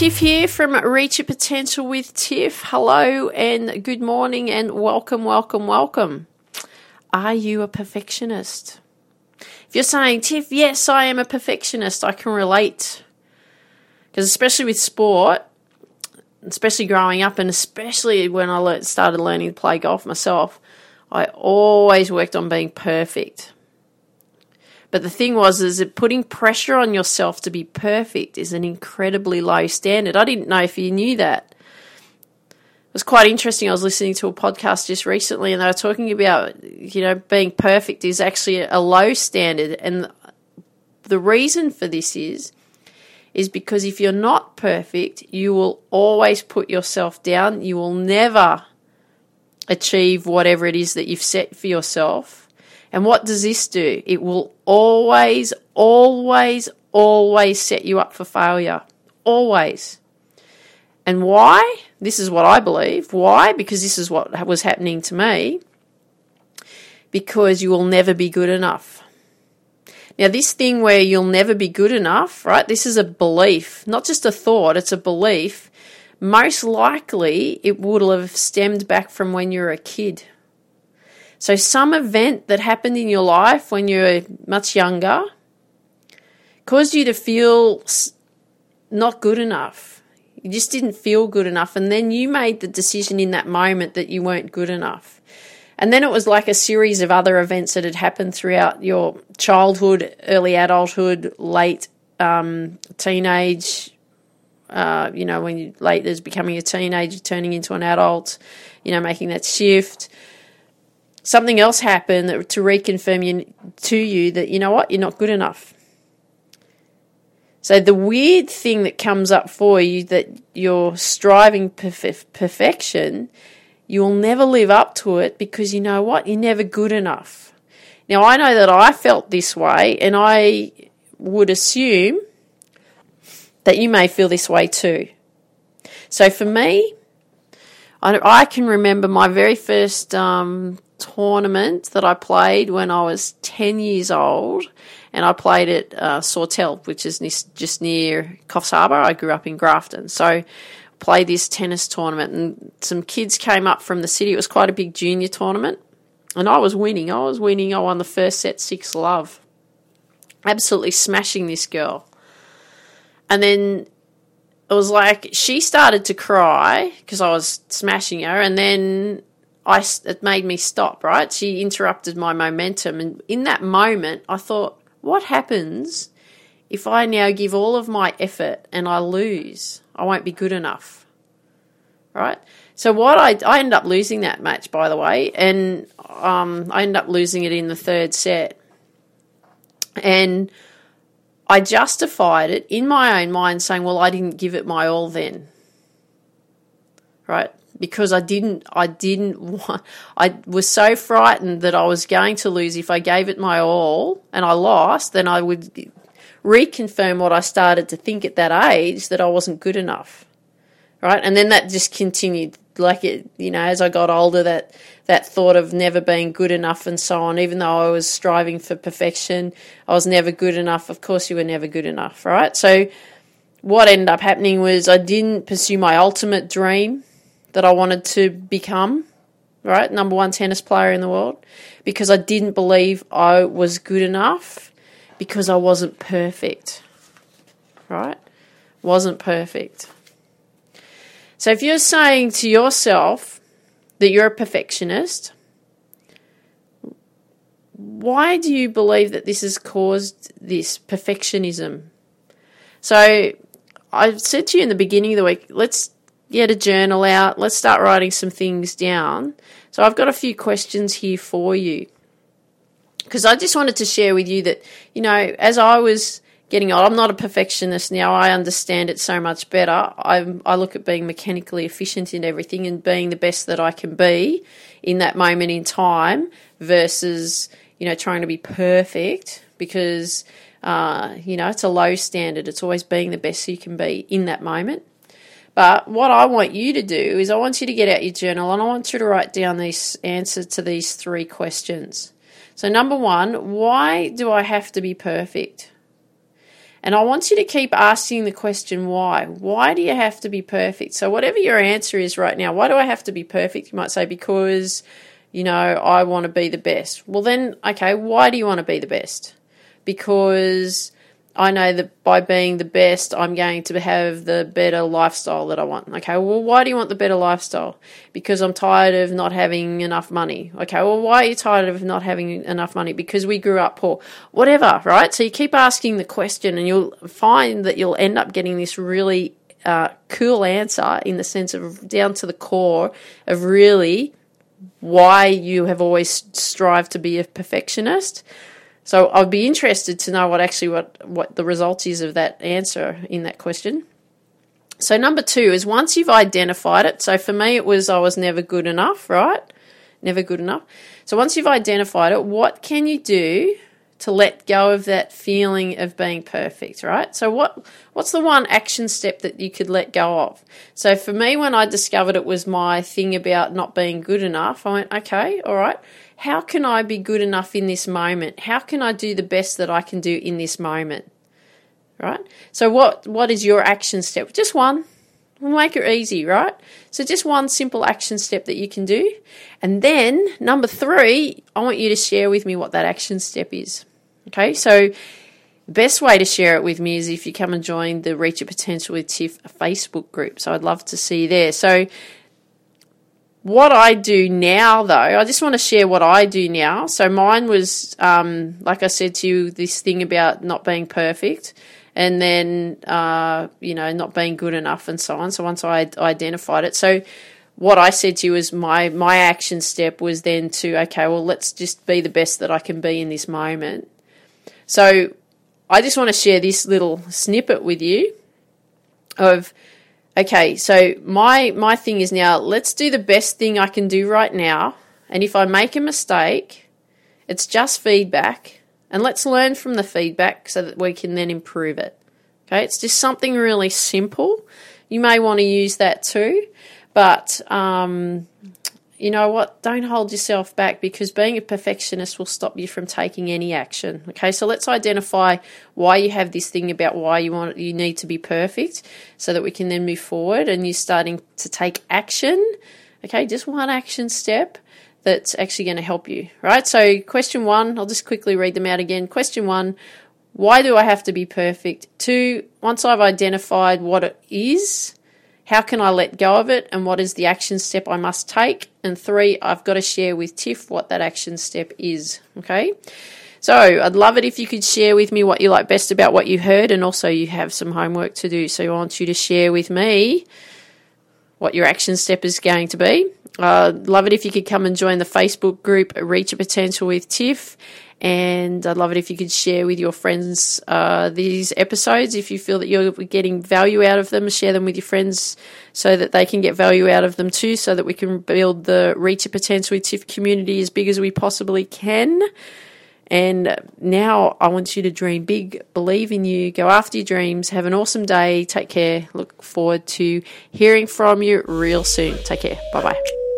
Tiff here from Reach Your Potential with Tiff. Hello and good morning and welcome, welcome, welcome. Are you a perfectionist? If you're saying, Tiff, yes, I am a perfectionist, I can relate. Because especially with sport, especially growing up, and especially when I started learning to play golf myself, I always worked on being perfect. But the thing was, is that putting pressure on yourself to be perfect is an incredibly low standard. I didn't know if you knew that. It was quite interesting. I was listening to a podcast just recently, and they were talking about, you know, being perfect is actually a low standard. And the reason for this is, is because if you're not perfect, you will always put yourself down. You will never achieve whatever it is that you've set for yourself. And what does this do? It will always, always, always set you up for failure. Always. And why? This is what I believe. Why? Because this is what was happening to me. Because you will never be good enough. Now, this thing where you'll never be good enough, right? This is a belief, not just a thought, it's a belief. Most likely, it would have stemmed back from when you were a kid. So, some event that happened in your life when you were much younger caused you to feel not good enough. You just didn't feel good enough. And then you made the decision in that moment that you weren't good enough. And then it was like a series of other events that had happened throughout your childhood, early adulthood, late um, teenage, uh, you know, when you late as becoming a teenager, turning into an adult, you know, making that shift something else happen to reconfirm you, to you that you know what you're not good enough. So the weird thing that comes up for you that you're striving perf- perfection, you will never live up to it because you know what you're never good enough. Now I know that I felt this way, and I would assume that you may feel this way too. So for me, I, I can remember my very first um, tournament that I played when I was 10 years old, and I played at uh, Sawtell, which is just near Coffs Harbour. I grew up in Grafton. So, played this tennis tournament, and some kids came up from the city. It was quite a big junior tournament, and I was winning. I was winning. I won the first set 6 love. Absolutely smashing this girl. And then it was like she started to cry because I was smashing her, and then I, it made me stop, right? She interrupted my momentum. And in that moment, I thought, what happens if I now give all of my effort and I lose? I won't be good enough, right? So what I, I ended up losing that match, by the way, and um, I ended up losing it in the third set. And I justified it in my own mind, saying, well, I didn't give it my all then, right? because I didn't I didn't want I was so frightened that I was going to lose. If I gave it my all and I lost then I would reconfirm what I started to think at that age that I wasn't good enough. Right? And then that just continued like it you know as I got older that that thought of never being good enough and so on even though I was striving for perfection I was never good enough of course you were never good enough right so what ended up happening was I didn't pursue my ultimate dream that I wanted to become, right? Number one tennis player in the world, because I didn't believe I was good enough because I wasn't perfect, right? Wasn't perfect. So if you're saying to yourself that you're a perfectionist, why do you believe that this has caused this perfectionism? So I said to you in the beginning of the week, let's get a journal out. Let's start writing some things down. So I've got a few questions here for you. Because I just wanted to share with you that, you know, as I was getting old, I'm not a perfectionist now. I understand it so much better. I, I look at being mechanically efficient in everything and being the best that I can be in that moment in time versus, you know, trying to be perfect because, uh, you know, it's a low standard. It's always being the best you can be in that moment. But what I want you to do is I want you to get out your journal and I want you to write down these answers to these three questions. So number one, why do I have to be perfect? And I want you to keep asking the question why. Why do you have to be perfect? So, whatever your answer is right now, why do I have to be perfect? You might say, because, you know, I want to be the best. Well, then, okay, why do you want to be the best? Because I know that by being the best, I'm going to have the better lifestyle that I want. Okay, well, why do you want the better lifestyle? Because I'm tired of not having enough money. Okay, well, why are you tired of not having enough money? Because we grew up poor. Whatever, right? So you keep asking the question, and you'll find that you'll end up getting this really uh, cool answer in the sense of down to the core of really why you have always strived to be a perfectionist so I'd be interested to know what actually what, what the result is of that answer in that question. So number two is once you've identified it. So for me, it was I was never good enough, right? Never good enough. So once you've identified it, what can you do to let go of that feeling of being perfect, right? So what what's the one action step that you could let go of? So for me when I discovered it was my thing about not being good enough, I went, okay, all right how can I be good enough in this moment? How can I do the best that I can do in this moment? Right? So what what is your action step? Just one. We'll make it easy, right? So just one simple action step that you can do. And then number 3, I want you to share with me what that action step is. Okay? So best way to share it with me is if you come and join the Reach Your Potential with Tiff Facebook group. So I'd love to see you there. So what I do now, though, I just want to share what I do now. So mine was, um, like I said to you, this thing about not being perfect, and then uh, you know not being good enough, and so on. So once I identified it, so what I said to you is my my action step was then to okay, well let's just be the best that I can be in this moment. So I just want to share this little snippet with you of okay, so my my thing is now let's do the best thing I can do right now. And if I make a mistake, it's just feedback. And let's learn from the feedback so that we can then improve it. Okay, it's just something really simple. You may want to use that too, but um, you know what? Don't hold yourself back because being a perfectionist will stop you from taking any action. Okay, so let's identify why you have this thing about why you want you need to be perfect, so that we can then move forward and you're starting to take action. Okay, just one action step that's actually going to help you. Right. So question one, I'll just quickly read them out again. Question one. Why do I have to be perfect? Two, once I've identified what it is, how can I let go of it and what is the action step I must take? And three, I've got to share with Tiff what that action step is. Okay. So I'd love it if you could share with me what you like best about what you heard, and also you have some homework to do. So I want you to share with me what your action step is going to be. Uh, love it if you could come and join the Facebook group Reach Your Potential with Tiff and I'd love it if you could share with your friends uh, these episodes. If you feel that you're getting value out of them, share them with your friends so that they can get value out of them too, so that we can build the Reach Your Potential with TIFF community as big as we possibly can. And now I want you to dream big, believe in you, go after your dreams, have an awesome day, take care. Look forward to hearing from you real soon. Take care. Bye bye.